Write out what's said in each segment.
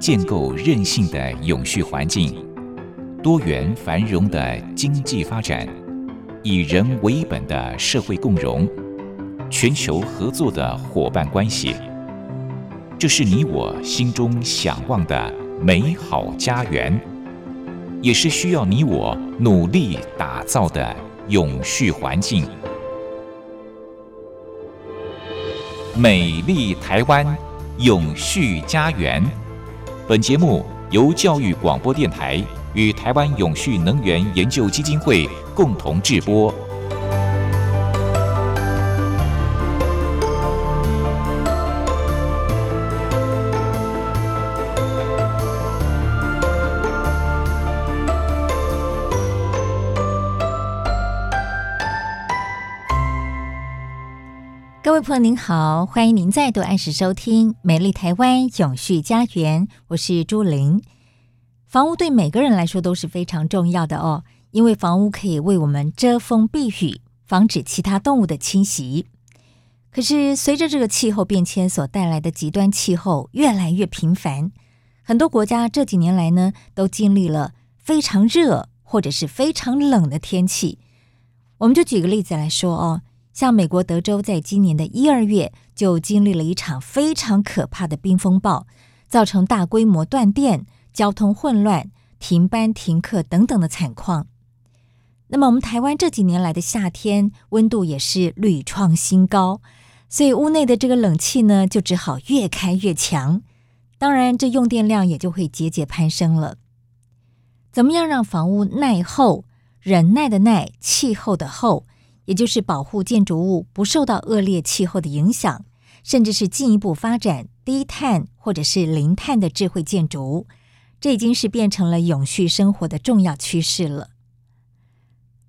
建构韧性的永续环境，多元繁荣的经济发展，以人为本的社会共融，全球合作的伙伴关系，这是你我心中向往的美好家园，也是需要你我努力打造的永续环境。美丽台湾，永续家园。本节目由教育广播电台与台湾永续能源研究基金会共同制播。位朋友您好，欢迎您再度按时收听《美丽台湾永续家园》，我是朱玲。房屋对每个人来说都是非常重要的哦，因为房屋可以为我们遮风避雨，防止其他动物的侵袭。可是随着这个气候变迁所带来的极端气候越来越频繁，很多国家这几年来呢都经历了非常热或者是非常冷的天气。我们就举个例子来说哦。像美国德州在今年的一二月就经历了一场非常可怕的冰风暴，造成大规模断电、交通混乱、停班停课等等的惨况。那么我们台湾这几年来的夏天温度也是屡创新高，所以屋内的这个冷气呢就只好越开越强，当然这用电量也就会节节攀升了。怎么样让房屋耐候？忍耐的耐，气候的候。也就是保护建筑物不受到恶劣气候的影响，甚至是进一步发展低碳或者是零碳的智慧建筑，这已经是变成了永续生活的重要趋势了。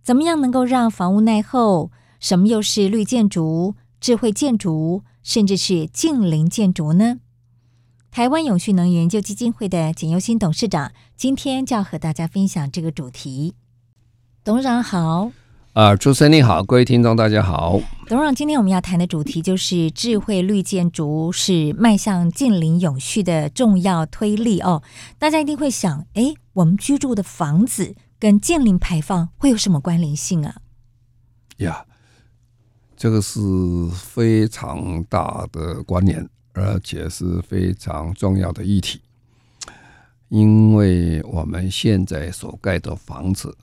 怎么样能够让房屋耐候？什么又是绿建筑、智慧建筑，甚至是净零建筑呢？台湾永续能源研究基金会的简优新董事长今天就要和大家分享这个主题。董事长好。啊，主持人你好，各位听众大家好。董事长，今天我们要谈的主题就是智慧绿建筑是迈向净零永续的重要推力哦。大家一定会想，哎，我们居住的房子跟净零排放会有什么关联性啊？呀，这个是非常大的关联，而且是非常重要的议题，因为我们现在所盖的房子。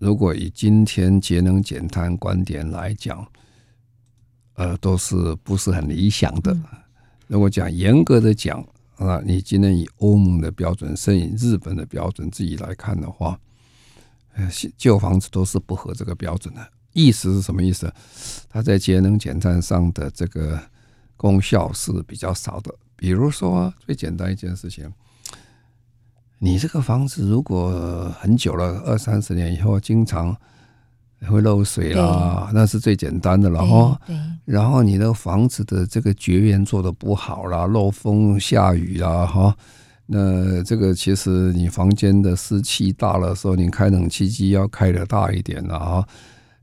如果以今天节能减碳观点来讲，呃，都是不是很理想的。如果讲严格的讲啊，你今天以欧盟的标准，甚至日本的标准自己来看的话，呃，旧房子都是不合这个标准的。意思是什么意思？它在节能减碳上的这个功效是比较少的。比如说，最简单一件事情。你这个房子如果很久了，二三十年以后，经常会漏水啦，那是最简单的了哈。然后你的房子的这个绝缘做的不好啦，漏风下雨啦哈。那这个其实你房间的湿气大了时候，你开冷气机要开得大一点了哈。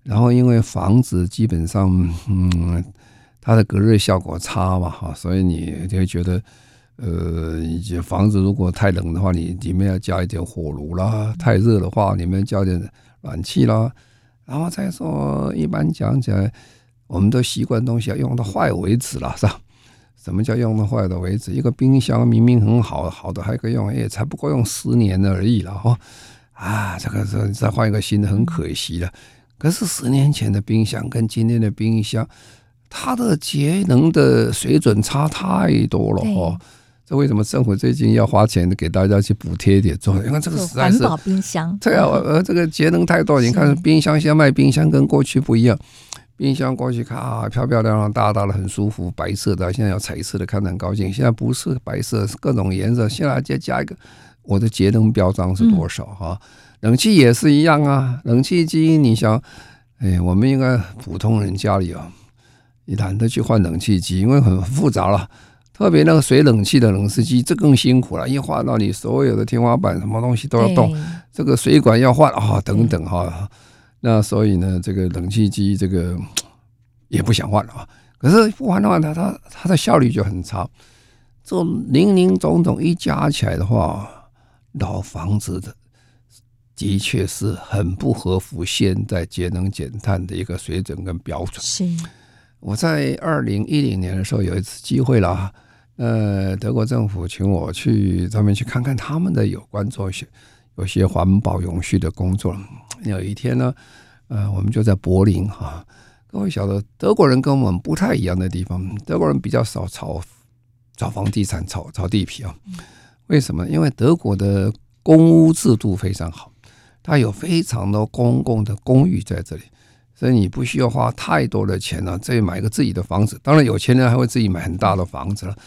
然后因为房子基本上嗯，它的隔热效果差嘛哈，所以你就会觉得。呃，你房子如果太冷的话，你里面要加一点火炉啦；太热的话，里面加点暖气啦。然后再说，一般讲起来，我们都习惯东西要用到坏为止了，是吧？什么叫用到坏的为止？一个冰箱明明很好，好的还可以用，也才不过用十年而已了哈。啊，这个是再换一个新的，很可惜的。可是十年前的冰箱跟今天的冰箱，它的节能的水准差太多了哈。这为什么政府最近要花钱给大家去补贴一点做？因为这个实在是环保冰箱，对啊，呃，这个节能太多。你看冰箱现在卖冰箱跟过去不一样，冰箱过去看啊漂漂亮亮大大的很舒服，白色的，现在要彩色的，看得很高兴。现在不是白色，是各种颜色。现在再加一个，我的节能标章是多少哈？冷气也是一样啊，冷气机你想，哎，我们应该普通人家里啊，你懒得去换冷气机，因为很复杂了。特别那个水冷气的冷湿机，这更辛苦了。一换到你所有的天花板，什么东西都要动，这个水管要换啊，等等哈。那所以呢，这个冷气机这个也不想换了啊。可是不换的话，它它它的效率就很差。这林林总总一加起来的话，老房子的的确是很不合乎现在节能减碳的一个水准跟标准。是，我在二零一零年的时候有一次机会了，呃，德国政府请我去专门去看看他们的有关做一些有些环保永续的工作。有一天呢，呃，我们就在柏林哈，各位晓得德国人跟我们不太一样的地方，德国人比较少炒炒房地产、炒炒地皮啊。为什么？因为德国的公屋制度非常好，它有非常多公共的公寓在这里，所以你不需要花太多的钱呢，再买一个自己的房子。当然，有钱人还会自己买很大的房子了。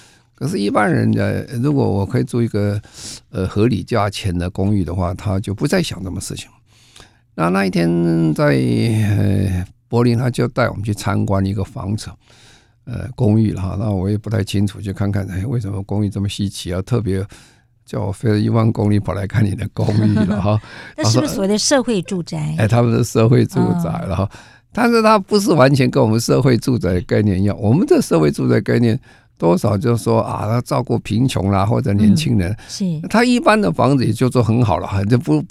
可是，一般人家，如果我可以租一个呃合理价钱的公寓的话，他就不再想这么事情。那那一天在呃柏林，他就带我们去参观一个房子。呃，公寓了哈，那我也不太清楚，去看看哎，为什么公寓这么稀奇啊？特别叫我飞了一万公里跑来看你的公寓了哈。那是不是所谓的社会住宅？哎，他们的社会住宅了哈，但是它不是完全跟我们社会住宅概念一样。我们的社会住宅概念多少就是说啊，他照顾贫穷啦或者年轻人，是他一般的房子也就做很好了哈，就不。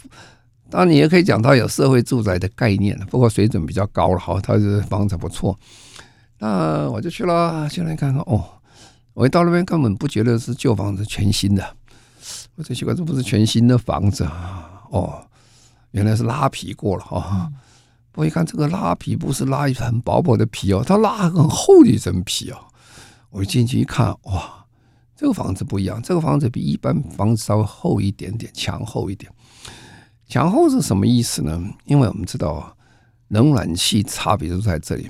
当然你也可以讲他有社会住宅的概念，不过水准比较高了哈，它的房子不错。那我就去了，进来看看哦。我一到那边根本不觉得是旧房子，全新的。我最奇怪，这不是全新的房子啊？哦，原来是拉皮过了哈。我一看这个拉皮不是拉一层薄薄的皮哦，它拉很厚的一层皮哦。我一进去一看，哇，这个房子不一样，这个房子比一般房子稍微厚一点点，墙厚一点。墙厚是什么意思呢？因为我们知道冷暖气差别就在这里。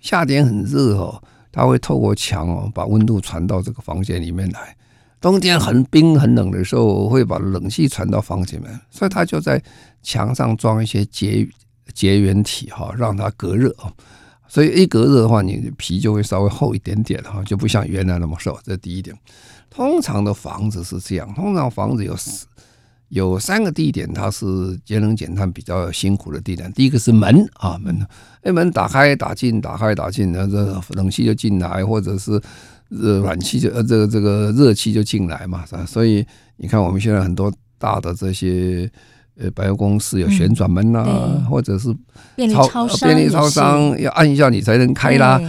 夏天很热哦，它会透过墙哦，把温度传到这个房间里面来。冬天很冰很冷的时候，会把冷气传到房间里面，所以它就在墙上装一些绝绝缘体哈，让它隔热啊。所以一隔热的话，你的皮就会稍微厚一点点哈，就不像原来那么瘦。这第一点。通常的房子是这样，通常房子有。有三个地点，它是节能减碳比较辛苦的地点。第一个是门啊，门，哎，门打开打进，打开打进，那这冷气就进来，或者是热暖气就呃这个这个热气就进来嘛，是吧？所以你看我们现在很多大的这些呃百货公司有旋转门呐、啊，或者是便利超商，便利超商要按一下你才能开啦。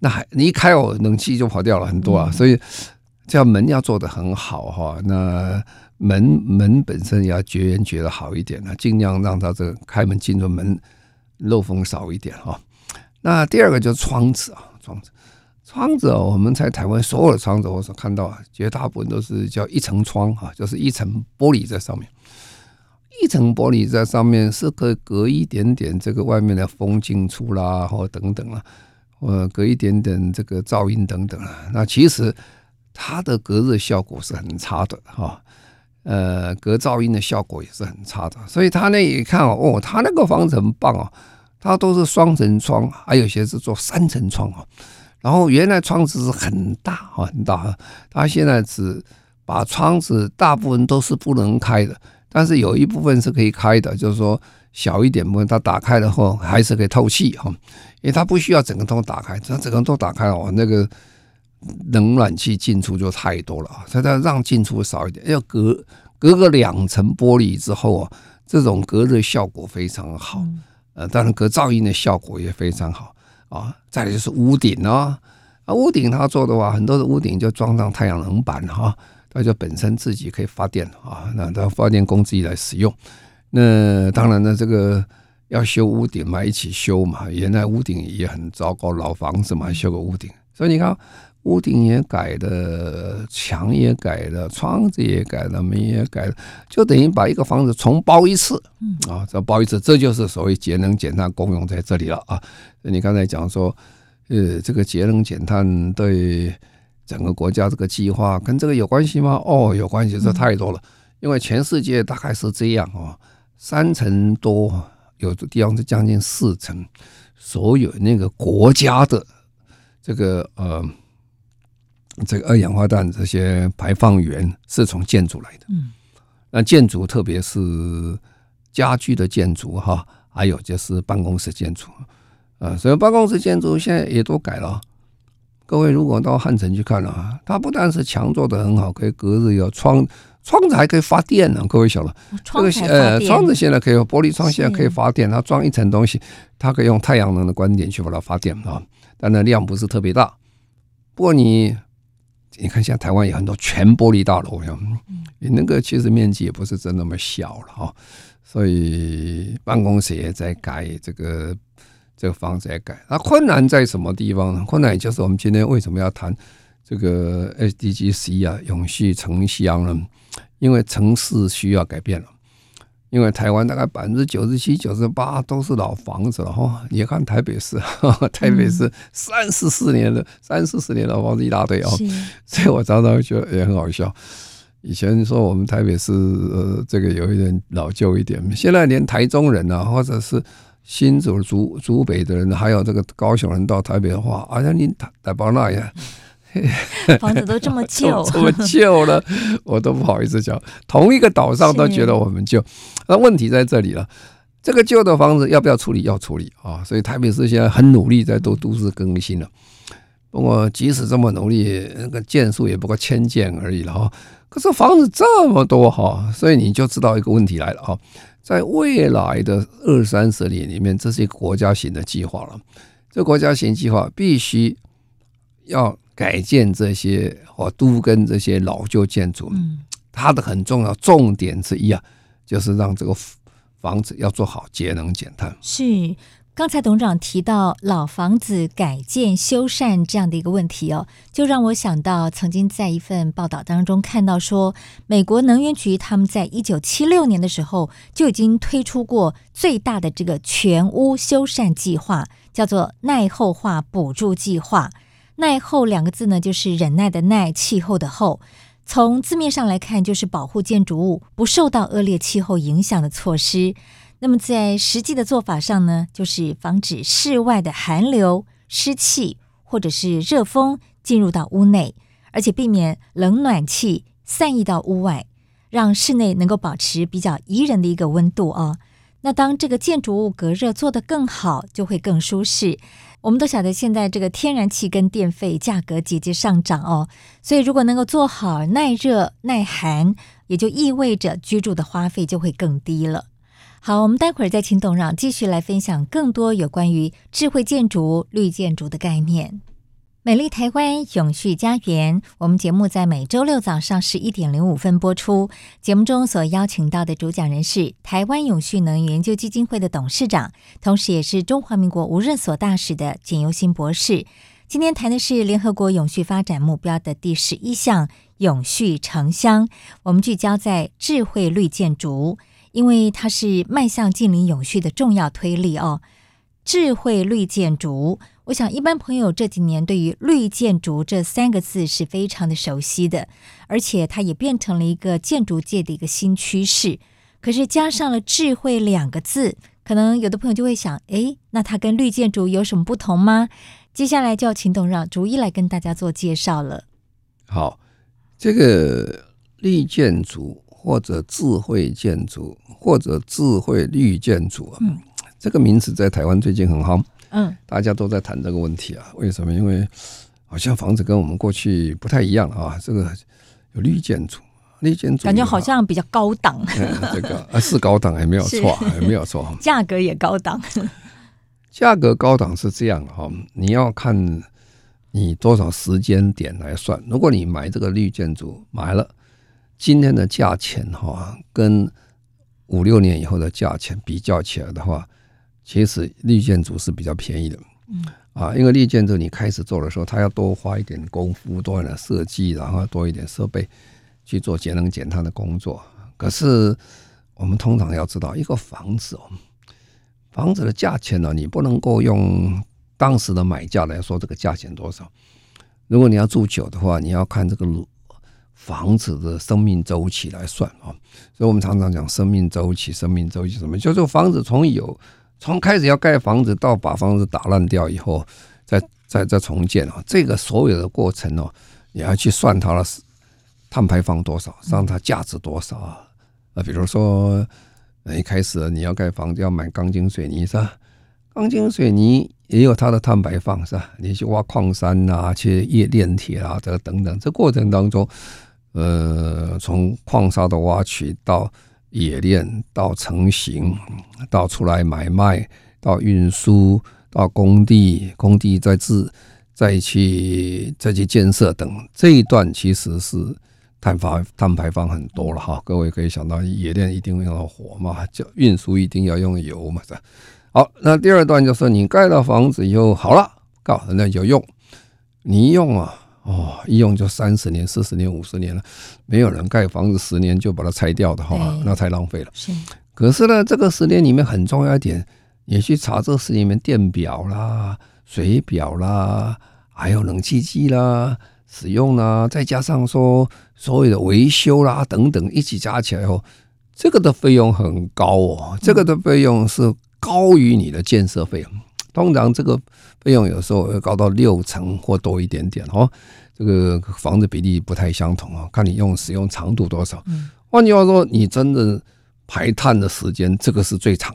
那还你一开哦，冷气就跑掉了很多啊。所以这样门要做的很好哈，那。门门本身也要绝缘绝的好一点啊，尽量让它这个开门进入门漏风少一点哈。那第二个就是窗子啊，窗子，窗子我们在台湾所有的窗子，我所看到啊，绝大部分都是叫一层窗哈，就是一层玻璃在上面，一层玻璃在上面是可以隔一点点这个外面的风进出啦，或等等啊，呃，隔一点点这个噪音等等啊。那其实它的隔热效果是很差的哈。呃，隔噪音的效果也是很差的，所以他那一看哦，他那个房子很棒哦，他都是双层窗，还有些是做三层窗哦。然后原来窗子是很大，很大，他现在只把窗子大部分都是不能开的，但是有一部分是可以开的，就是说小一点部分，它打开了后还是可以透气哈，因为它不需要整个都打开，只要整个都打开哦，那个。冷暖气进出就太多了啊，所以它让进出少一点，要隔隔个两层玻璃之后啊，这种隔热效果非常好，呃，当然隔噪音的效果也非常好啊。再来就是屋顶啊，啊，屋顶它做的话，很多的屋顶就装上太阳能板哈，它就本身自己可以发电啊，那它发电供自己来使用。那当然呢，这个要修屋顶嘛，一起修嘛，原来屋顶也很糟糕，老房子嘛，修个屋顶，所以你看。屋顶也改了，墙也改了，窗子也改了，门也改了，就等于把一个房子重包一次，啊，再包一次，这就是所谓节能减碳功用在这里了啊。你刚才讲说，呃，这个节能减碳对整个国家这个计划跟这个有关系吗？哦，有关系，这太多了，因为全世界大概是这样哦，三成多，有的地方是将近四成，所有那个国家的这个呃。这个二氧化碳这些排放源是从建筑来的，嗯，那建筑特别是家居的建筑哈，还有就是办公室建筑，啊，所以办公室建筑现在也都改了，各位如果到汉城去看了啊，它不但是墙做的很好，可以隔热有窗，窗子还可以发电呢。各位晓得，这个呃，窗子现在可以玻璃窗，现在可以发电，它装一层东西，它可以用太阳能的观点去把它发电啊。但那量不是特别大。不过你你看，现在台湾有很多全玻璃大楼，你那个其实面积也不是真那么小了哈。所以办公室也在改这个。这个房子也改，那困难在什么地方呢？困难也就是我们今天为什么要谈这个 SDGC 啊，永续城乡呢？因为城市需要改变了，因为台湾大概百分之九十七、九十八都是老房子了哈。你看台北市，台北市三四十年的、三四十年老房子一大堆啊，所以我常常觉得也很好笑。以前说我们台北市呃这个有一点老旧一点，现在连台中人啊，或者是新竹、竹竹北的人，还有这个高雄人到台北的话，哎呀你台台北那样，房子都这么旧，这么旧了，我都不好意思讲。同一个岛上都觉得我们旧，那问题在这里了。这个旧的房子要不要处理？要处理啊！所以台北市现在很努力在做都市更新了。不过即使这么努力，那个件数也不过千件而已了哈。可是房子这么多哈，所以你就知道一个问题来了哈。在未来的二三十年里面，这是一个国家型的计划了。这国家型计划必须要改建这些哦都跟这些老旧建筑。它的很重要重点之一啊，就是让这个房子要做好节能减碳。是。刚才董事长提到老房子改建修缮这样的一个问题哦，就让我想到曾经在一份报道当中看到说，美国能源局他们在一九七六年的时候就已经推出过最大的这个全屋修缮计划，叫做耐候化补助计划。耐候两个字呢，就是忍耐的耐，气候的候。从字面上来看，就是保护建筑物不受到恶劣气候影响的措施。那么在实际的做法上呢，就是防止室外的寒流、湿气或者是热风进入到屋内，而且避免冷暖气散溢到屋外，让室内能够保持比较宜人的一个温度哦。那当这个建筑物隔热做得更好，就会更舒适。我们都晓得现在这个天然气跟电费价格节节上涨哦，所以如果能够做好耐热耐寒，也就意味着居住的花费就会更低了。好，我们待会儿再请董事长继续来分享更多有关于智慧建筑、绿建筑的概念。美丽台湾永续家园，我们节目在每周六早上十一点零五分播出。节目中所邀请到的主讲人是台湾永续能源研究基金会的董事长，同时也是中华民国无任所大使的简尤新博士。今天谈的是联合国永续发展目标的第十一项“永续城乡”，我们聚焦在智慧绿建筑。因为它是迈向净零永续的重要推力哦，智慧绿建筑，我想一般朋友这几年对于绿建筑这三个字是非常的熟悉的，而且它也变成了一个建筑界的一个新趋势。可是加上了智慧两个字，可能有的朋友就会想，诶，那它跟绿建筑有什么不同吗？接下来就要请董事长逐一来跟大家做介绍了。好，这个绿建筑。或者智慧建筑，或者智慧绿建筑啊，嗯，这个名词在台湾最近很夯，嗯，大家都在谈这个问题啊。为什么？因为好像房子跟我们过去不太一样啊。这个有绿建筑，绿建筑感觉好像比较高档。这个啊是高档，也没有错，也没有错。价格也高档，价格高档是这样哈。你要看你多少时间点来算。如果你买这个绿建筑买了。今天的价钱哈，跟五六年以后的价钱比较起来的话，其实绿建筑是比较便宜的。嗯啊，因为绿建筑你开始做的时候，它要多花一点功夫，多一点设计，然后多一点设备去做节能减碳的工作。可是我们通常要知道，一个房子哦，房子的价钱呢，你不能够用当时的买价来说这个价钱多少。如果你要住久的话，你要看这个路。房子的生命周期来算啊，所以我们常常讲生命周期，生命周期什么？就是房子从有从开始要盖房子到把房子打烂掉以后，再再再重建啊，这个所有的过程哦，你要去算它的碳排放多少，让它价值多少啊？啊，比如说一开始你要盖房子要买钢筋水泥是吧？钢筋水泥也有它的碳排放，是吧？你去挖矿山啊，去冶炼铁啊，这等等，这过程当中，呃，从矿砂的挖取到冶炼，到成型，到出来买卖，到运输，到工地，工地再制，再去再去建设等，这一段其实是碳排碳排放很多了哈。各位可以想到，冶炼一定会用火嘛，就运输一定要用油嘛，是？好，那第二段就是你盖了房子以后好了，告那就用，你用啊，哦，一用就三十年、四十年、五十年了，没有人盖房子十年就把它拆掉的哈，那太浪费了。是，可是呢，这个十年里面很重要一点，你去查这十年里面电表啦、水表啦，还有冷气机啦使用啦，再加上说所有的维修啦等等，一起加起来后，这个的费用很高哦，这个的费用是。高于你的建设费用，通常这个费用有时候会高到六成或多一点点哦。这个房子比例不太相同啊，看你用使用长度多少。换句话说，你真的排碳的时间，这个是最长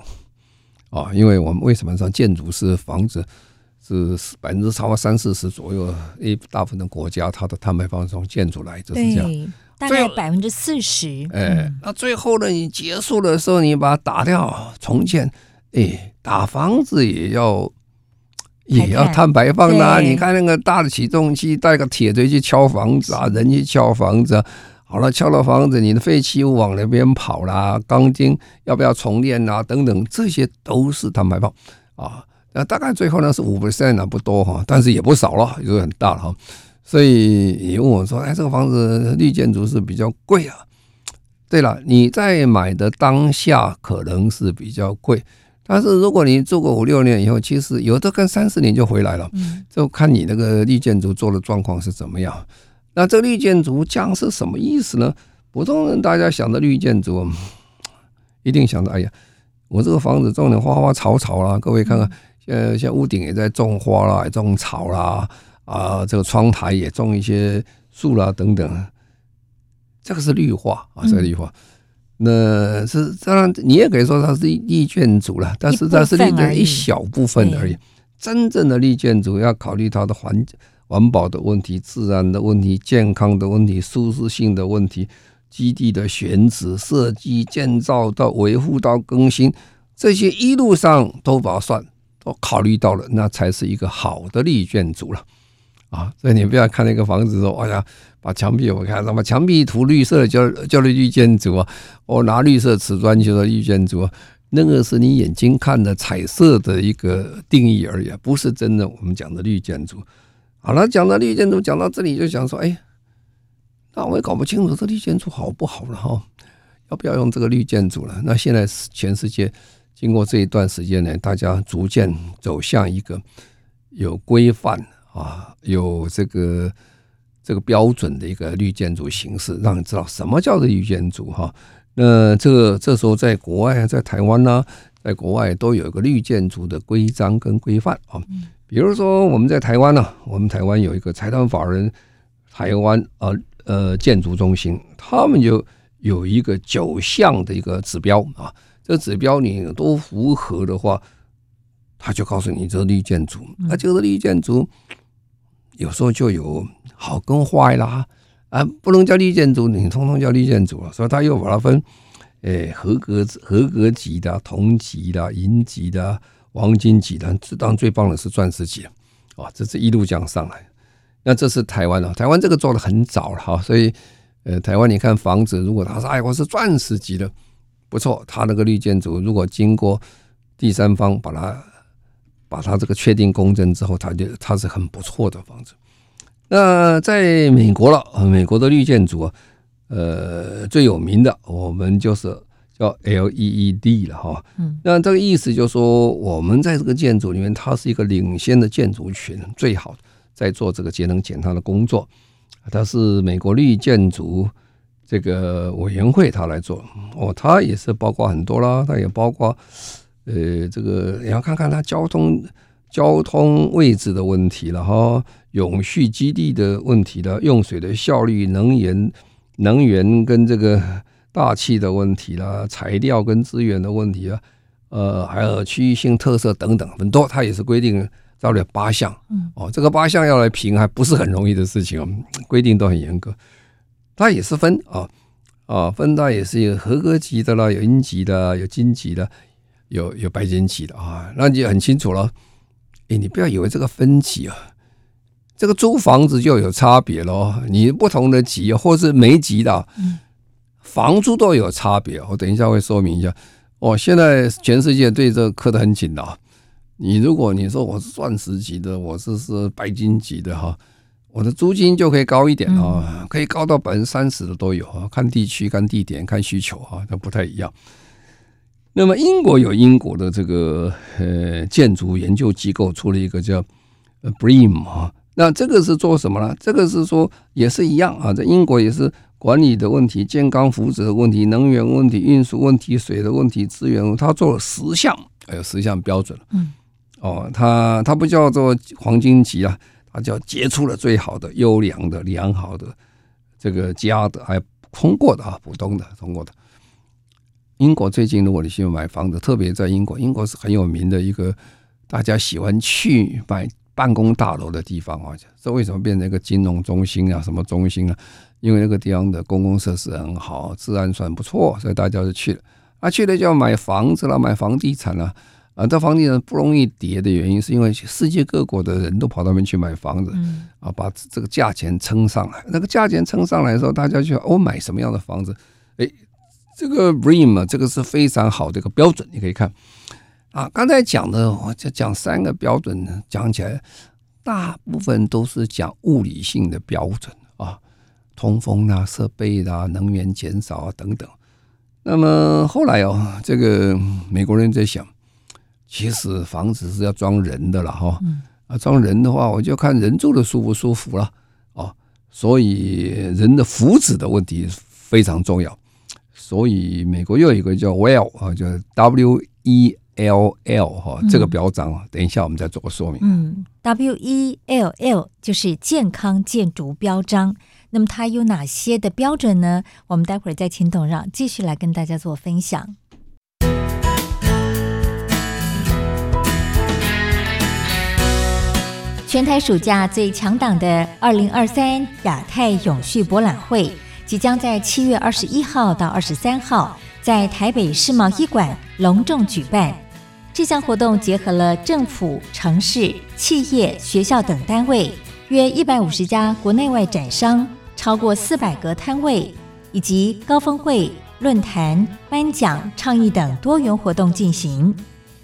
啊。因为我们为什么说建筑是房子是百分之超过三四十左右？一大部分的国家它的碳排放从建筑来就是这样，大概百分之四十。哎，那最后呢，你结束的时候，你把它打掉重建。哎，打房子也要也要碳排放的啊。你看那个大的起重机带个铁锤去敲房子啊，人去敲房子，啊好了，敲了房子，你的废弃物往那边跑啦，钢筋要不要重练啊？等等，这些都是碳排放啊。那大概最后呢是五 percent 啊，不多哈，但是也不少了，也是很大了哈。所以你问我说，哎，这个房子绿建筑是比较贵啊？对了，你在买的当下可能是比较贵。但是如果你住个五六年以后，其实有的跟三四年就回来了，就看你那个绿建筑做的状况是怎么样。那这个绿建筑将是什么意思呢？普通人大家想的绿建筑，一定想到，哎呀，我这个房子种点花花草草啦，各位看看，呃，像屋顶也在种花啦，也种草啦，啊，这个窗台也种一些树啦等等，这个是绿化啊，这个绿化。那是当然，你也可以说它是绿建筑了，但是它是绿的一小部分而已。真正的绿建筑要考虑它的环环保的问题、自然的问题、健康的问题、舒适性的问题、基地的选址、设计、建造到维护到更新，这些一路上都把它算都考虑到了，那才是一个好的绿建筑了。啊，所以你不要看那个房子说，哎呀，把墙壁我看什么墙壁涂绿色叫叫绿建筑啊，我拿绿色瓷砖就说绿建筑啊，那个是你眼睛看的彩色的一个定义而已，不是真的我们讲的绿建筑。好了，讲到绿建筑，讲到这里就想说，哎，那我也搞不清楚这绿建筑好不好了哈，要不要用这个绿建筑了？那现在全世界经过这一段时间呢，大家逐渐走向一个有规范。啊，有这个这个标准的一个绿建筑形式，让你知道什么叫做绿建筑哈。那这个这时候在国外啊，在台湾呢，在国外都有一个绿建筑的规章跟规范啊。比如说我们在台湾呢，我们台湾有一个财团法人台湾呃呃建筑中心，他们就有一个九项的一个指标啊。这指标你都符合的话，他就告诉你这是绿建筑，那这个绿建筑。有时候就有好跟坏啦，啊，不能叫绿建筑，你通通叫绿建筑了，所以他又把它分，诶，合格合格级的、铜级的、银级的、黄金级的，这当最棒的是钻石级啊，这是一路这样上来。那这是台湾啊，台湾这个做的很早了哈，所以呃，台湾你看房子，如果他说哎，我是钻石级的，不错，他那个绿建筑如果经过第三方把它。把它这个确定公证之后，它就它是很不错的房子。那在美国了，美国的绿建筑啊，呃，最有名的我们就是叫 LEED 了哈。嗯，那这个意思就是说，我们在这个建筑里面，它是一个领先的建筑群，最好在做这个节能减碳的工作。它是美国绿建筑这个委员会，它来做哦，它也是包括很多啦，它也包括。呃，这个也要看看它交通交通位置的问题了哈，永续基地的问题了，用水的效率、能源能源跟这个 大气的问题了，材料跟资源的问题啊，呃，还有区域性特色等等很多，它也是规定到了八项。嗯，哦，这个八项要来评还不是很容易的事情哦，规定都很严格。它也是分啊啊，分到也是有合格级的啦，有阴级的，有金级的，有有白金级的啊，那你就很清楚了。哎，你不要以为这个分级啊，这个租房子就有差别喽。你不同的级或是没级的，房租都有差别。我等一下会说明一下。哦，现在全世界对这个刻得很紧的。你如果你说我是钻石级的，我是是白金级的哈，我的租金就可以高一点啊，可以高到百分之三十的都有啊，看地区、看地点、看需求啊，那不太一样。那么英国有英国的这个呃建筑研究机构出了一个叫 BREEAM 啊，那这个是做什么呢？这个是说也是一样啊，在英国也是。管理的问题、健康福祉的问题、能源问题、运输问题、水的问题、资源，他做了十项，还有十项标准。嗯，哦，他他不叫做黄金级啊，他叫杰出的、最好的、优良的、良好的、这个佳的，还通过的啊，普通的通过的。英国最近如果你去买房子，特别在英国，英国是很有名的一个大家喜欢去买办公大楼的地方啊。这为什么变成一个金融中心啊？什么中心啊？因为那个地方的公共设施很好，治安算不错，所以大家就去了。啊，去了就要买房子了，买房地产了。啊，这房地产不容易跌的原因，是因为世界各国的人都跑到那边去买房子，啊，把这个价钱撑上来。那个价钱撑上来的时候，大家就哦，买什么样的房子？哎，这个 BREEAM 这个是非常好的一个标准，你可以看。啊，刚才讲的，我就讲三个标准呢，讲起来大部分都是讲物理性的标准啊。通风啊，设备啊，能源减少啊，等等。那么后来哦，这个美国人在想，其实房子是要装人的了哈。啊，装人的话，我就看人住的舒不舒服了哦。所以人的福祉的问题非常重要。所以美国又有一个叫 WELL 啊，叫 W E L L 哈，这个标章啊，等一下我们再做个说明。嗯，W E L L 就是健康建筑标章。那么它有哪些的标准呢？我们待会儿再请董事长继续来跟大家做分享。全台暑假最强档的二零二三亚太永续博览会，即将在七月二十一号到二十三号在台北世贸一馆隆重举办。这项活动结合了政府、城市、企业、学校等单位，约一百五十家国内外展商。超过四百个摊位，以及高峰会、论坛、颁奖、倡议等多元活动进行。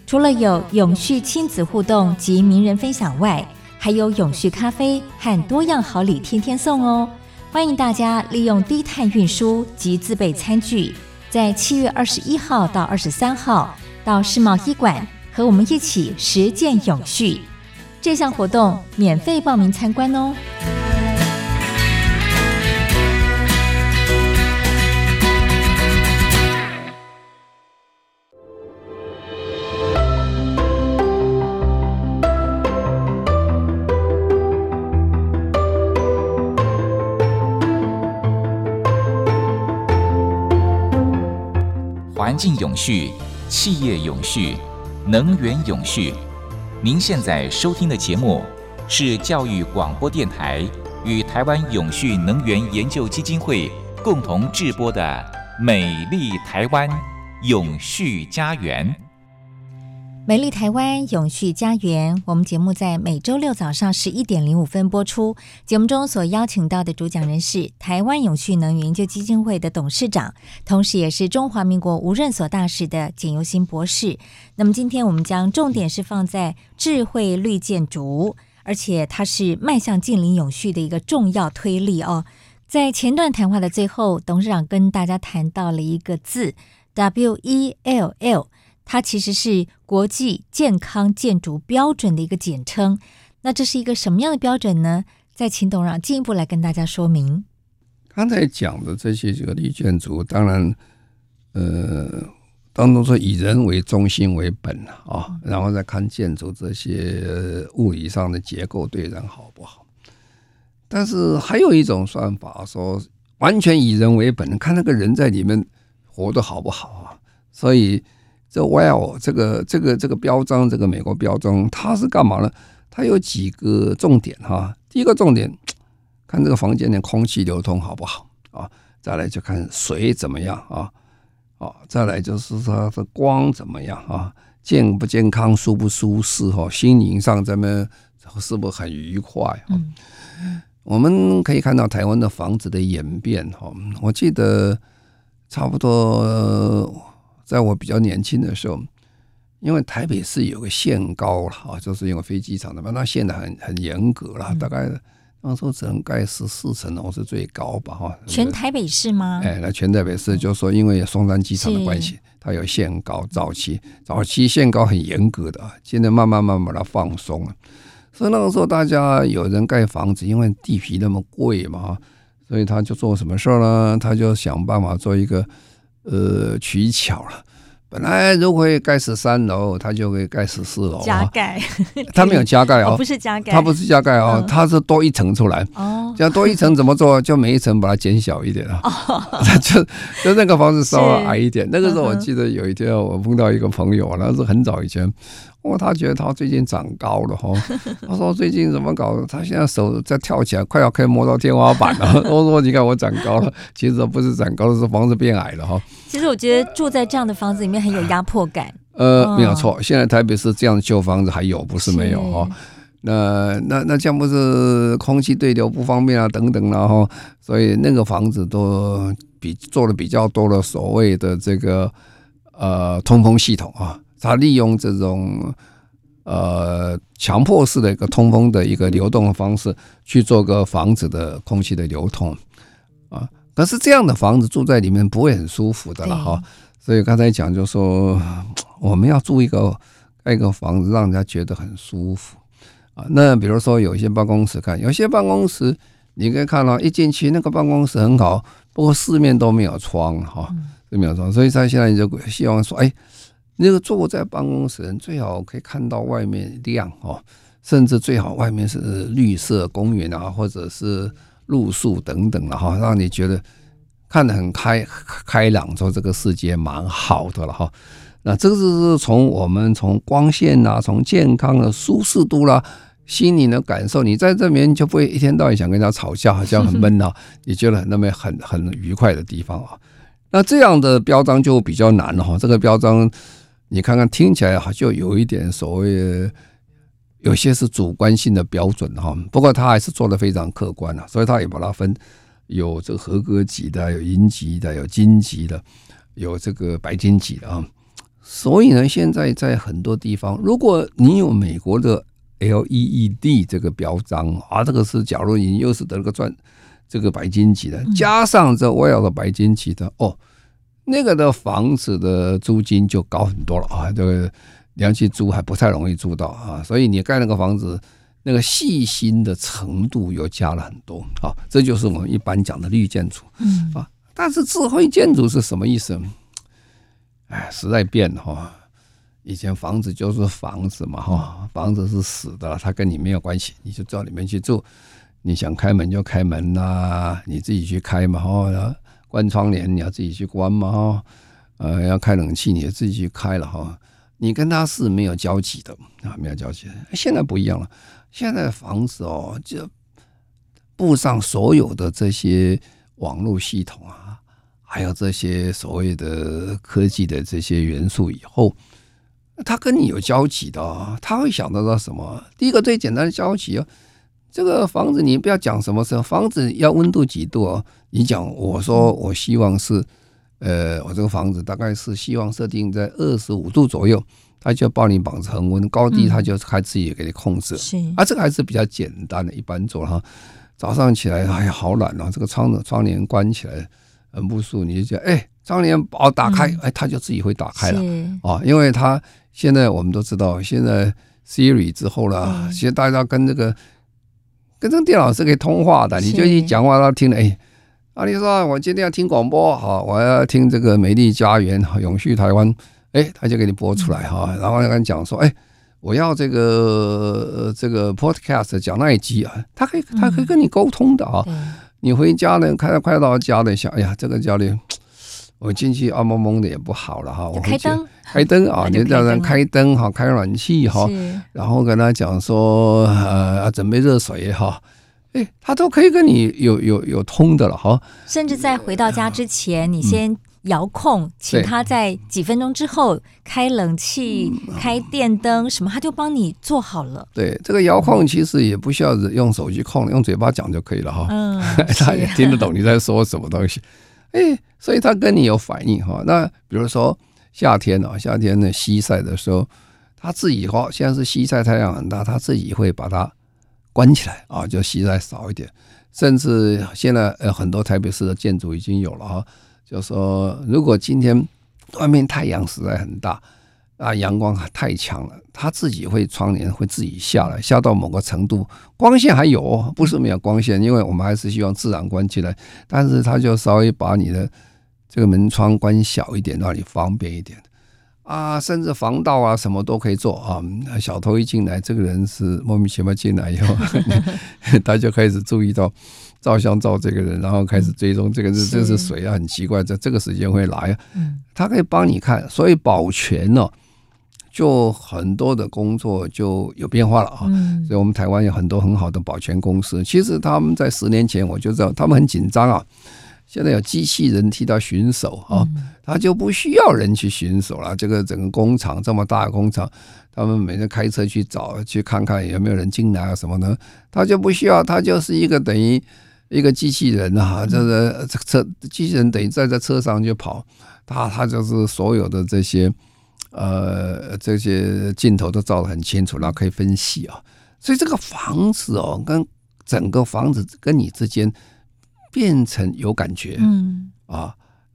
除了有永续亲子互动及名人分享外，还有永续咖啡和多样好礼天天送哦！欢迎大家利用低碳运输及自备餐具，在七月二十一号到二十三号到世贸医馆和我们一起实践永续。这项活动免费报名参观哦。环境永续、企业永续、能源永续。您现在收听的节目是教育广播电台与台湾永续能源研究基金会共同制播的《美丽台湾永续家园》。美丽台湾永续家园，我们节目在每周六早上十一点零五分播出。节目中所邀请到的主讲人是台湾永续能源研究基金会的董事长，同时也是中华民国无任所大使的简尤新博士。那么今天我们将重点是放在智慧绿建筑，而且它是迈向净零永续的一个重要推力哦。在前段谈话的最后，董事长跟大家谈到了一个字：W E L L。它其实是国际健康建筑标准的一个简称。那这是一个什么样的标准呢？再请董事长进一步来跟大家说明。刚才讲的这些这个绿建筑，当然，呃，当中说以人为中心为本啊，然后再看建筑这些物理上的结构对人好不好。但是还有一种算法说，完全以人为本，看那个人在里面活得好不好啊。所以。这 Well 这个这个这个标章，这个美国标章，它是干嘛呢？它有几个重点哈。第一个重点，看这个房间的空气流通好不好啊？再来就看水怎么样啊？啊，再来就是说它的光怎么样啊？健不健康，舒不舒适哈？心灵上咱们是不是很愉快？嗯，我们可以看到台湾的房子的演变哈。我记得差不多在我比较年轻的时候。因为台北市有个限高了啊，就是因为飞机场的嘛，那限的很很严格了，大概那时候只能盖十四层楼是最高吧哈。全台北市吗？哎，那全台北市就是说，因为松山机场的关系，它有限高。早期早期限高很严格的啊，现在慢慢慢慢把它放松了。所以那个时候大家有人盖房子，因为地皮那么贵嘛，所以他就做什么事儿呢？他就想办法做一个呃取巧了。本来如果盖十三楼，他就可以盖十四楼。加盖，他没有加盖 哦，不是加盖，他不是加盖哦，他是多一层出来。哦，这样多一层怎么做？就每一层把它减小一点啊。哦，就就那个房子稍微矮一点。那个时候我记得有一天我碰到一个朋友，那是很早以前。哦，他觉得他最近长高了哈。他说最近怎么搞的？他现在手在跳起来，快要可以摸到天花板了。我说你看我长高了，其实不是长高了，是房子变矮了哈。其实我觉得住在这样的房子里面很有压迫感。呃，没有错，现在台北市这样的旧房子还有，不是没有哈。那那那这样不是空气对流不方便啊，等等然后，所以那个房子都比做的比较多的所谓的这个呃通风系统啊。他利用这种呃强迫式的一个通风的一个流动的方式去做个房子的空气的流通啊，可是这样的房子住在里面不会很舒服的了哈。所以刚才讲就说我们要住一个盖一个房子，让人家觉得很舒服啊。那比如说有一些办公室看，有些办公室你可以看到一进去那个办公室很好，不过四面都没有窗哈，都没有窗，所以他现在就希望说，哎。那个坐在办公室人最好可以看到外面亮哦，甚至最好外面是绿色公园啊，或者是路树等等的哈，让你觉得看得很开开朗，说这个世界蛮好的了哈。那这个是从我们从光线啊，从健康的舒适度啦，心里的感受，你在这边就不会一天到晚想跟人家吵架，好像很闷啊，你觉得那边很很愉快的地方啊。那这样的标章就比较难了哈，这个标章。你看看，听起来哈，就有一点所谓，有些是主观性的标准哈。不过他还是做的非常客观啊，所以他也把它分有这个合格级的，有银级的，有金级的，有这个白金级的啊。所以呢，现在在很多地方，如果你有美国的 LEED 这个标章啊，这个是假如你又是得了个钻这个白金级的，加上这 WELL 的白金级的哦。那个的房子的租金就高很多了啊，这个良心租还不太容易租到啊，所以你盖那个房子，那个细心的程度又加了很多啊，这就是我们一般讲的绿建筑，嗯啊，但是智慧建筑是什么意思？哎，时代变了哈，以前房子就是房子嘛哈，房子是死的，它跟你没有关系，你就到里面去住，你想开门就开门呐，你自己去开嘛哈。关窗帘你要自己去关嘛哈，呃，要开冷气你也自己去开了哈，你跟他是没有交集的啊，没有交集。现在不一样了，现在的房子哦，就布上所有的这些网络系统啊，还有这些所谓的科技的这些元素以后，他跟你有交集的，他会想到到什么？第一个最简单的交集哦。这个房子你不要讲什么时候，房子要温度几度哦？你讲，我说我希望是，呃，我这个房子大概是希望设定在二十五度左右，它就帮你保持恒温，高低它就开自己给你控制。是，啊，这个还是比较简单的，一般做哈。早上起来，哎呀，好懒啊，这个窗子窗帘关起来很不舒服，你就觉得，哎，窗帘把打开，哎，它就自己会打开了啊，因为它现在我们都知道，现在 Siri 之后了，其实大家跟这个。跟这个电脑是可以通话的，你就一讲话，他听了。哎，啊，丽说我今天要听广播，好，我要听这个美丽家园、永续台湾，哎，他就给你播出来哈。然后跟你讲说，哎，我要这个这个 podcast 讲那一集啊，他可以，他可以跟你沟通的啊。你回家呢，开快到家了，想，哎呀，这个家里我进去啊蒙蒙的也不好了哈。我开灯，开灯啊！你叫人开灯哈，开暖气哈，然后跟他讲说呃，准备热水哈。哎，他都可以跟你有有有通的了哈。甚至在回到家之前，你先遥控，请他在几分钟之后开冷气、开电灯什么，他就帮你做好了。对，这个遥控其实也不需要用手机控，用嘴巴讲就可以了哈。嗯，他也听得懂你在说什么东西。哎，所以他跟你有反应哈。那比如说夏天啊，夏天的西晒的时候，他自己哈，现在是西晒太阳很大，他自己会把它。关起来啊，就西晒少一点，甚至现在呃很多台北市的建筑已经有了哈，就说如果今天外面太阳实在很大啊，阳光太强了，它自己会窗帘会自己下来，下到某个程度，光线还有，不是没有光线，因为我们还是希望自然关起来，但是它就稍微把你的这个门窗关小一点，让你方便一点。啊，甚至防盗啊，什么都可以做啊。小偷一进来，这个人是莫名其妙进来以后，他就开始注意到照相照这个人，然后开始追踪这个人，这是谁啊？很奇怪，在这个时间会来啊。他可以帮你看，所以保全呢，就很多的工作就有变化了啊。所以我们台湾有很多很好的保全公司，其实他们在十年前我就知道他们很紧张啊。现在有机器人替他巡守啊，他就不需要人去巡守了。这个整个工厂这么大的工厂，他们每天开车去找去看看有没有人进来啊什么的，他就不需要，他就是一个等于一个机器人啊，这个车机器人等于在这车上就跑，他他就是所有的这些呃这些镜头都照得很清楚，然后可以分析啊，所以这个房子哦，跟整个房子跟你之间。变成有感觉，嗯啊，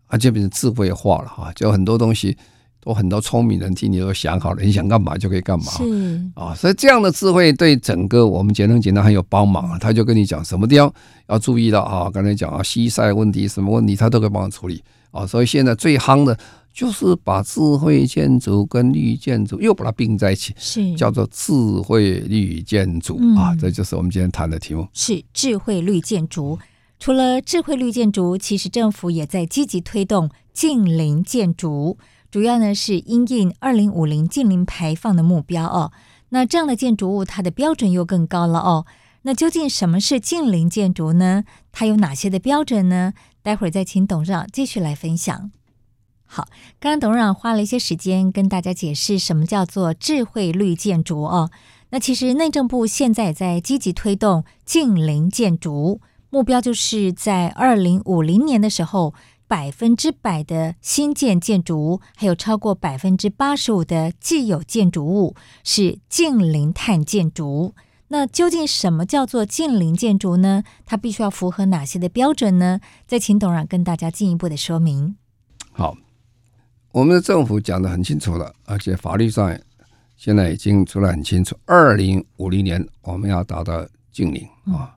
而且变成智慧化了哈，就很多东西都很多聪明人替你都想好了，你想干嘛就可以干嘛，是啊，所以这样的智慧对整个我们节能减碳很有帮忙。他就跟你讲什么地方要注意到啊，刚才讲啊，西晒问题什么问题，他都可以帮你处理啊。所以现在最夯的就是把智慧建筑跟绿建筑又把它并在一起，是叫做智慧绿建筑啊，这就是我们今天谈的题目，是智慧绿建筑。除了智慧绿建筑，其实政府也在积极推动近邻建筑，主要呢是因应二零五零近零排放的目标哦。那这样的建筑物，它的标准又更高了哦。那究竟什么是近邻建筑呢？它有哪些的标准呢？待会儿再请董事长继续来分享。好，刚刚董事长花了一些时间跟大家解释什么叫做智慧绿建筑哦。那其实内政部现在也在积极推动近零建筑。目标就是在二零五零年的时候，百分之百的新建建筑，还有超过百分之八十五的既有建筑物是近零碳建筑。那究竟什么叫做近零建筑呢？它必须要符合哪些的标准呢？再请董事长跟大家进一步的说明。好，我们的政府讲的很清楚了，而且法律上现在已经出来很清楚，二零五零年我们要达到净零啊。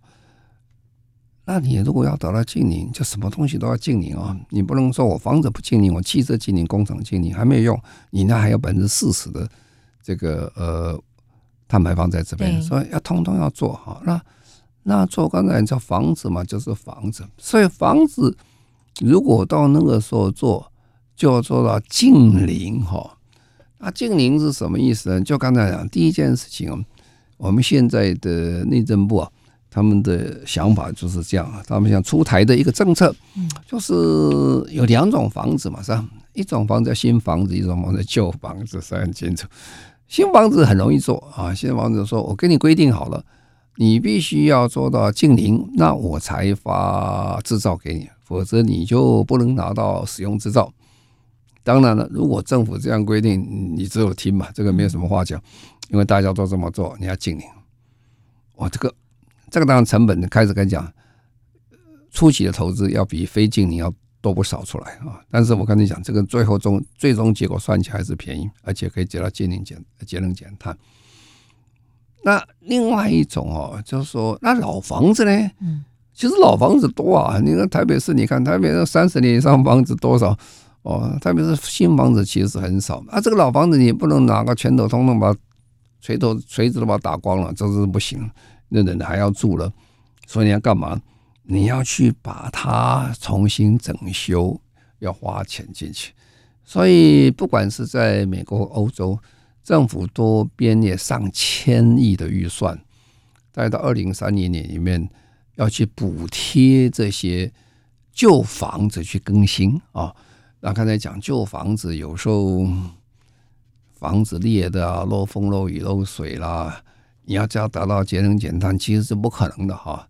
那你如果要达到净零，就什么东西都要净零啊！你不能说我房子不净零，我汽车净零，工厂净零还没有用，你那还有百分之四十的这个呃碳排放在这边，所以要通通要做好。那那做刚才你叫房子嘛，就是房子，所以房子如果到那个时候做，就要做到净零哈。那净零是什么意思呢？就刚才讲第一件事情，我们现在的内政部啊。他们的想法就是这样啊，他们想出台的一个政策，就是有两种房子嘛，是吧？一种房子叫新房子，一种房子旧房子，是很清楚。新房子很容易做啊，新房子说我给你规定好了，你必须要做到净零，那我才发制造给你，否则你就不能拿到使用执照。当然了，如果政府这样规定，你只有听嘛，这个没有什么话讲，因为大家都这么做，你要禁令，哇，这个。这个当然成本开始跟你讲，初期的投资要比非禁令要多不少出来啊。但是我跟你讲，这个最后终最终结果算起来还是便宜，而且可以减到净零减节能减碳。那另外一种哦，就是说那老房子呢？嗯，其实老房子多啊。你看台北市，你看台北那三十年以上房子多少哦？特别是新房子其实很少。啊，这个老房子你不能拿个拳头通通把锤头锤子都把它打光了，这是不行。那人还要住了，所以你要干嘛？你要去把它重新整修，要花钱进去。所以，不管是在美国、欧洲，政府多编列上千亿的预算，再到二零三零年里面要去补贴这些旧房子去更新啊。那刚才讲旧房子，有时候房子裂的啊，漏风、漏雨、漏水啦，你要要达到节能减碳，其实是不可能的哈。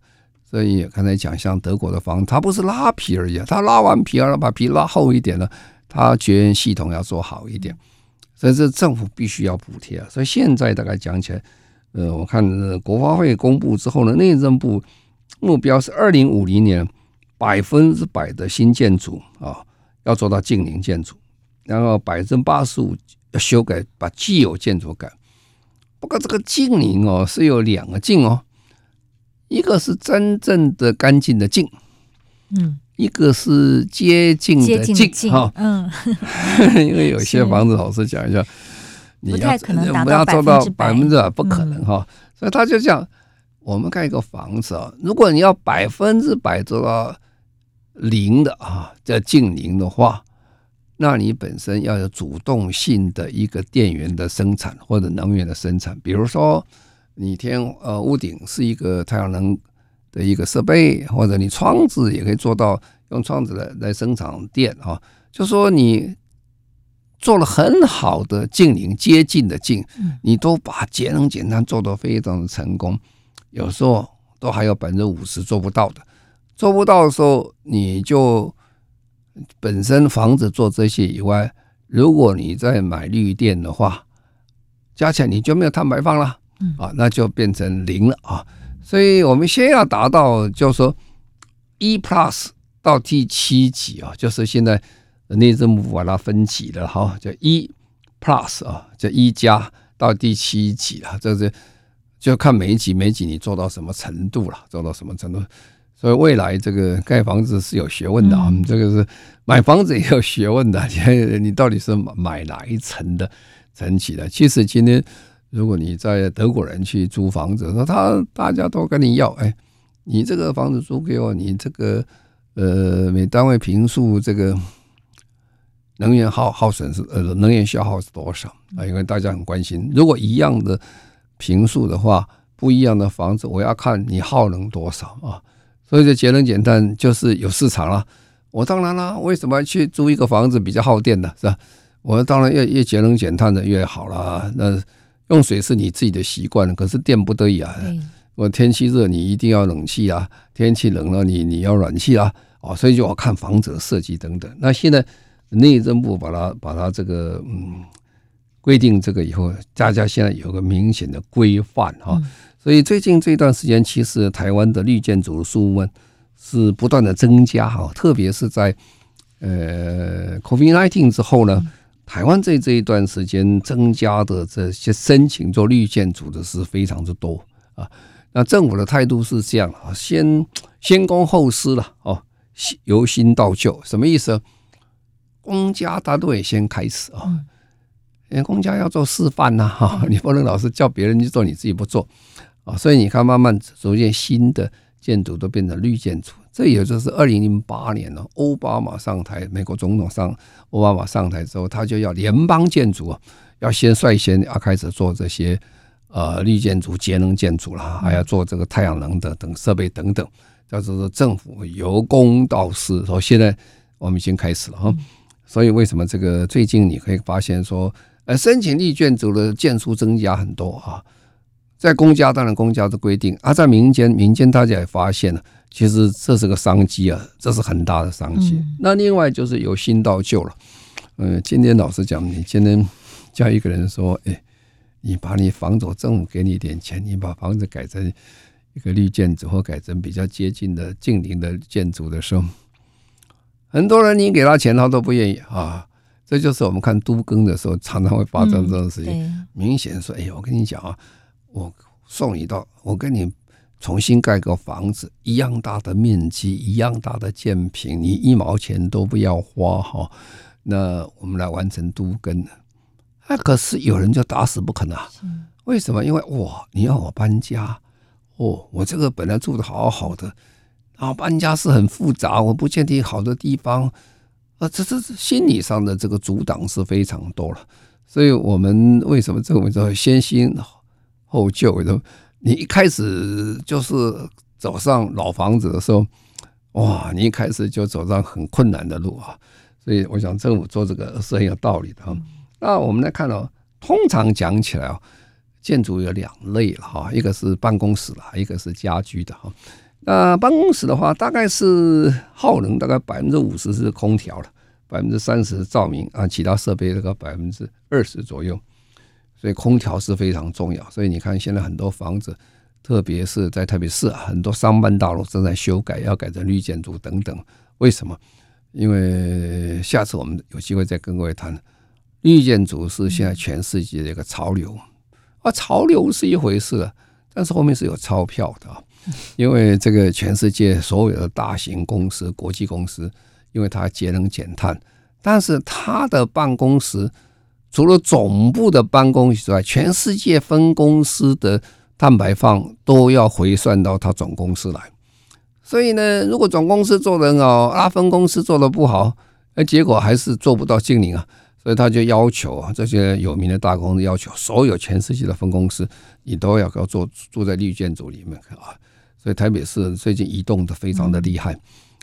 所以刚才讲，像德国的房子，它不是拉皮而已，它拉完皮，而把皮拉厚一点了。它绝缘系统要做好一点，所以这政府必须要补贴啊。所以现在大概讲起来，呃，我看国发会公布之后呢，内政部目标是二零五零年百分之百的新建筑啊，要做到近邻建筑，然后百分之八十五要修改，把既有建筑改。不过这个净零哦是有两个净哦，一个是真正的干净的净，嗯。一个是接近的近哈，嗯，因为有些房子，老师讲一下，你要不要做到百分之百？不可能哈，所以他就讲，我们盖一个房子啊，如果你要百分之百做到零的啊，叫静零的话，那你本身要有主动性的一个电源的生产或者能源的生产，比如说你天呃屋顶是一个太阳能。的一个设备，或者你窗子也可以做到用窗子来来生产电啊，就说你做了很好的静零，接近的近，你都把节能减碳做得非常的成功，有时候都还有百分之五十做不到的，做不到的时候，你就本身房子做这些以外，如果你再买绿电的话，加起来你就没有碳排放了啊，那就变成零了啊。所以我们先要达到，就是说，E Plus 到第七级啊，就是现在内政部把它分级了哈，叫 E Plus 啊，叫一加到第七级啊，这是就看每一级每一级你做到什么程度了，做到什么程度。所以未来这个盖房子是有学问的啊，这个是买房子也有学问的，你 你到底是买哪一层的层级的？其实今天。如果你在德国人去租房子，说他大家都跟你要，哎，你这个房子租给我，你这个呃每单位平数这个能源耗耗损是呃能源消耗是多少啊？因为大家很关心，如果一样的平数的话，不一样的房子，我要看你耗能多少啊。所以这节能减碳就是有市场了。我当然了，为什么要去租一个房子比较耗电呢，是吧？我当然越越节能减碳的越好了。那用水是你自己的习惯，可是电不得已啊。我天气热，你一定要冷气啊；天气冷了，你你要暖气啊。哦，所以就要看房子设计等等。那现在内政部把它把它这个嗯规定这个以后，大家现在有个明显的规范哈。所以最近这段时间，其实台湾的绿建筑的数目是不断的增加哈，特别是在呃 COVID-19 之后呢。台湾这这一段时间增加的这些申请做绿建筑的是非常之多啊。那政府的态度是这样啊，先先公后私了哦，由新到旧，什么意思？公家他都得先开始啊，因为公家要做示范呐哈，你不能老是叫别人去做，你自己不做啊。所以你看，慢慢逐渐新的建筑都变成绿建筑。这也就是二零零八年了，奥巴马上台，美国总统上奥巴马上台之后，他就要联邦建筑要先率先要开始做这些呃绿建筑、节能建筑啦，还要做这个太阳能的等设备等等，叫做说政府由公到私。说现在我们已经开始了哈，所以为什么这个最近你可以发现说，呃，申请绿建筑的件数增加很多啊，在公家当然公家的规定，而在民间民间大家也发现了。其实这是个商机啊，这是很大的商机。那另外就是由新到旧了。嗯，今天老实讲，你今天叫一个人说，哎，你把你房子政府给你一点钱，你把房子改成一个绿建筑或改成比较接近的近邻的建筑的时候，很多人你给他钱他都不愿意啊。这就是我们看都更的时候常常会发生这种事情。明显说，哎，我跟你讲啊，我送你到，我跟你。重新盖个房子，一样大的面积，一样大的建平，你一毛钱都不要花哈。那我们来完成都更，那可是有人就打死不肯啊。为什么？因为哇，你要我搬家哦，我这个本来住的好好的，然后搬家是很复杂，我不见得好的地方，啊，这这心理上的这个阻挡是非常多了。所以我们为什么这么说先新后旧？你一开始就是走上老房子的时候，哇，你一开始就走上很困难的路啊。所以我想政府做这个是很有道理的。那我们来看到，通常讲起来啊，建筑有两类了哈，一个是办公室了，一个是家居的哈。那办公室的话，大概是耗能大概百分之五十是空调了，百分之三十照明啊，其他设备这个百分之二十左右。所以空调是非常重要。所以你看，现在很多房子，特别是在特别是很多商办大楼正在修改，要改成绿建筑等等。为什么？因为下次我们有机会再跟各位谈，绿建筑是现在全世界的一个潮流啊，潮流是一回事，但是后面是有钞票的啊。因为这个全世界所有的大型公司、国际公司，因为它节能减碳，但是它的办公室除了总部的办公室之外，全世界分公司的碳排放都要回算到他总公司来。所以呢，如果总公司做得很好，啊，分公司做得不好，那结果还是做不到净零啊。所以他就要求啊，这些有名的大公司要求所有全世界的分公司，你都要要做住在绿建筑里面啊。所以台北市最近移动的非常的厉害，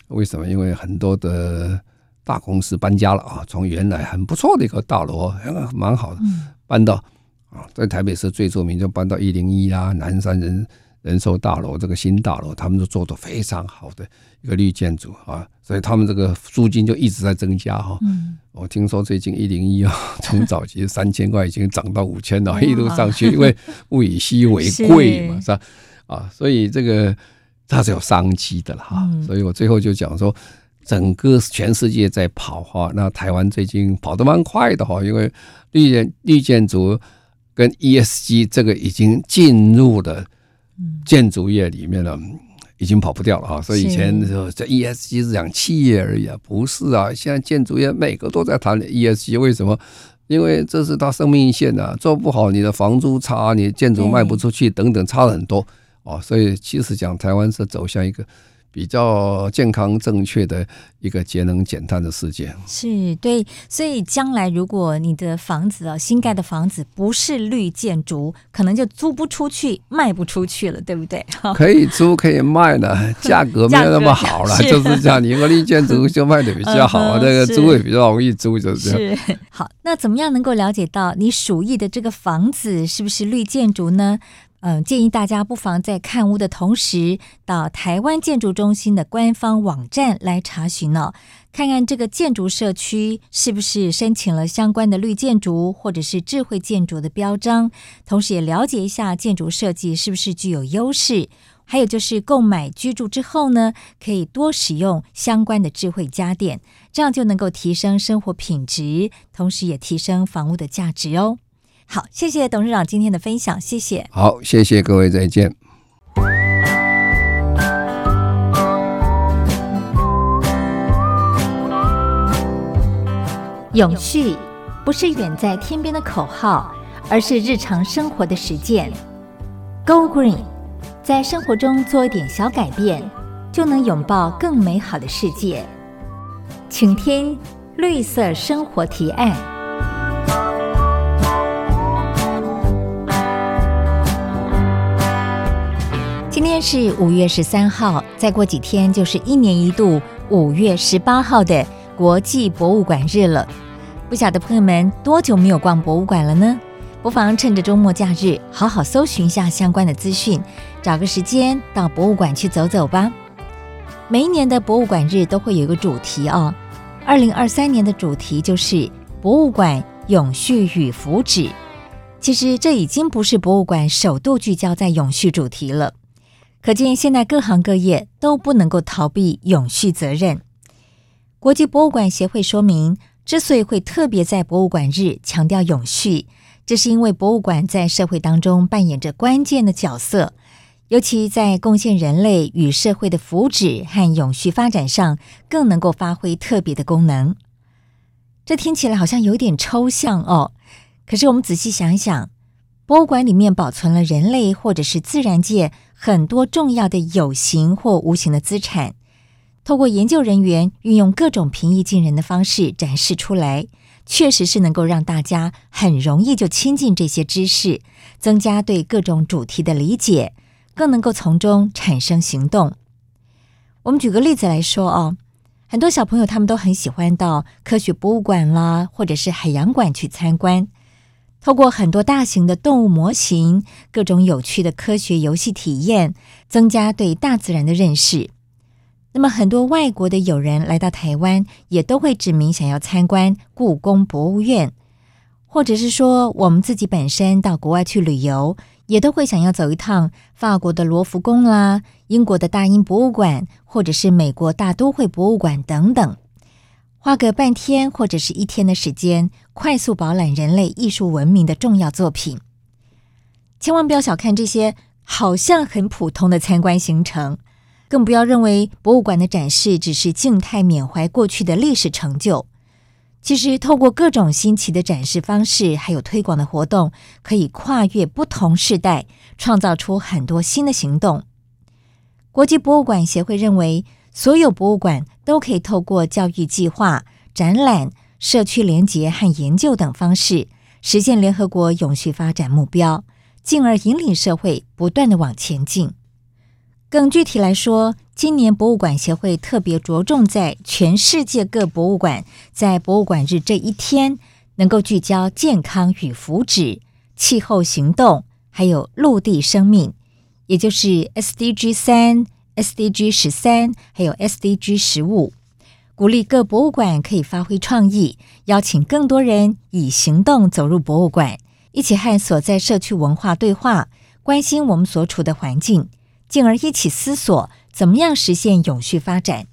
为什么？因为很多的大公司搬家了啊，从原来很不错的一个大楼，蛮好的，搬到啊，在台北市最著名就搬到一零一啦，南山人。人寿大楼这个新大楼，他们都做的非常好的一个绿建筑啊，所以他们这个租金就一直在增加哈。嗯，我听说最近一零一啊，从早期三千块已经涨到五千了，一路上去，因为物以稀为贵嘛，是吧？啊，所以这个它是有商机的了哈。所以我最后就讲说，整个全世界在跑哈，那台湾最近跑得蛮快的哈，因为绿建绿建筑跟 ESG 这个已经进入了。建筑业里面了，已经跑不掉了啊！所以以前的时候，这 ESG 是讲企业而已啊，不是啊。现在建筑业每个都在谈 ESG，为什么？因为这是它生命线啊，做不好你的房租差，你建筑卖不出去等等，差很多哦。所以其实讲台湾是走向一个。比较健康正确的一个节能减碳的世界是对，所以将来如果你的房子啊，新盖的房子不是绿建筑，可能就租不出去，卖不出去了，对不对？可以租可以卖的，价格没有那么好了，就是这样。你个绿建筑就卖的比较好，那个租也比较容易租，就是这样。是好，那怎么样能够了解到你属意的这个房子是不是绿建筑呢？嗯，建议大家不妨在看屋的同时，到台湾建筑中心的官方网站来查询哦，看看这个建筑社区是不是申请了相关的绿建筑或者是智慧建筑的标章，同时也了解一下建筑设计是不是具有优势。还有就是购买居住之后呢，可以多使用相关的智慧家电，这样就能够提升生活品质，同时也提升房屋的价值哦。好，谢谢董事长今天的分享，谢谢。好，谢谢各位，再见。永续不是远在天边的口号，而是日常生活的实践。Go Green，在生活中做一点小改变，就能拥抱更美好的世界。请听绿色生活提案。今天是五月十三号，再过几天就是一年一度五月十八号的国际博物馆日了。不晓得朋友们多久没有逛博物馆了呢？不妨趁着周末假日，好好搜寻一下相关的资讯，找个时间到博物馆去走走吧。每一年的博物馆日都会有一个主题哦。二零二三年的主题就是博物馆永续与福祉。其实这已经不是博物馆首度聚焦在永续主题了。可见，现在各行各业都不能够逃避永续责任。国际博物馆协会说明，之所以会特别在博物馆日强调永续，这是因为博物馆在社会当中扮演着关键的角色，尤其在贡献人类与社会的福祉和永续发展上，更能够发挥特别的功能。这听起来好像有点抽象哦，可是我们仔细想想。博物馆里面保存了人类或者是自然界很多重要的有形或无形的资产，透过研究人员运用各种平易近人的方式展示出来，确实是能够让大家很容易就亲近这些知识，增加对各种主题的理解，更能够从中产生行动。我们举个例子来说哦，很多小朋友他们都很喜欢到科学博物馆啦，或者是海洋馆去参观，透过很多大型的动物模型、各种有趣的科学游戏体验，增加对大自然的认识。那么，很多外国的友人来到台湾，也都会指明想要参观故宫博物院，或者是说，我们自己本身到国外去旅游，也都会想要走一趟法国的罗浮宫啦、英国的大英博物馆，或者是美国大都会博物馆等等，花个半天或者是一天的时间，快速饱览人类艺术文明的重要作品。千万不要小看这些好像很普通的参观行程。更不要认为博物馆的展示只是静态缅怀过去的历史成就。其实，透过各种新奇的展示方式，还有推广的活动，可以跨越不同世代，创造出很多新的行动。国际博物馆协会认为，所有博物馆都可以透过教育计划、展览、社区连结和研究等方式，实现联合国永续发展目标，进而引领社会不断地往前进。更具体来说，今年博物馆协会特别着重在全世界各博物馆在博物馆日这一天，能够聚焦健康与福祉、气候行动，还有陆地生命，也就是 SDG 三、SDG 十三，还有 SDG 十五，鼓励各博物馆可以发挥创意，邀请更多人以行动走入博物馆，一起和所在社区文化对话，关心我们所处的环境。进而一起思索怎么样实现永续发展。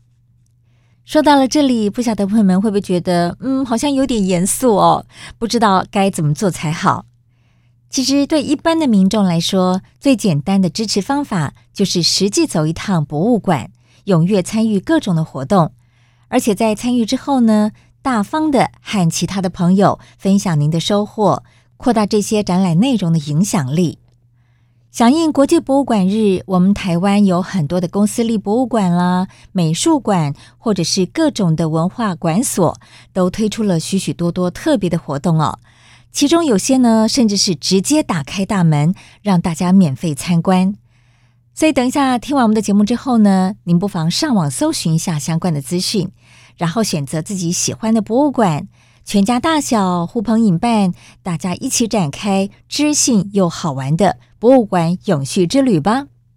说到了这里，不晓得朋友们会不会觉得，嗯，好像有点严肃哦，不知道该怎么做才好。其实，对一般的民众来说，最简单的支持方法就是实际走一趟博物馆，踊跃参与各种的活动，而且在参与之后呢，大方的和其他的朋友分享您的收获，扩大这些展览内容的影响力。响应国际博物馆日，我们台湾有很多的公私立博物馆啦、美术馆，或者是各种的文化馆所，都推出了许许多多特别的活动哦。其中有些呢，甚至是直接打开大门，让大家免费参观。所以，等一下听完我们的节目之后呢，您不妨上网搜寻一下相关的资讯，然后选择自己喜欢的博物馆。全家大小呼朋引伴，大家一起展开知性又好玩的博物馆永续之旅吧。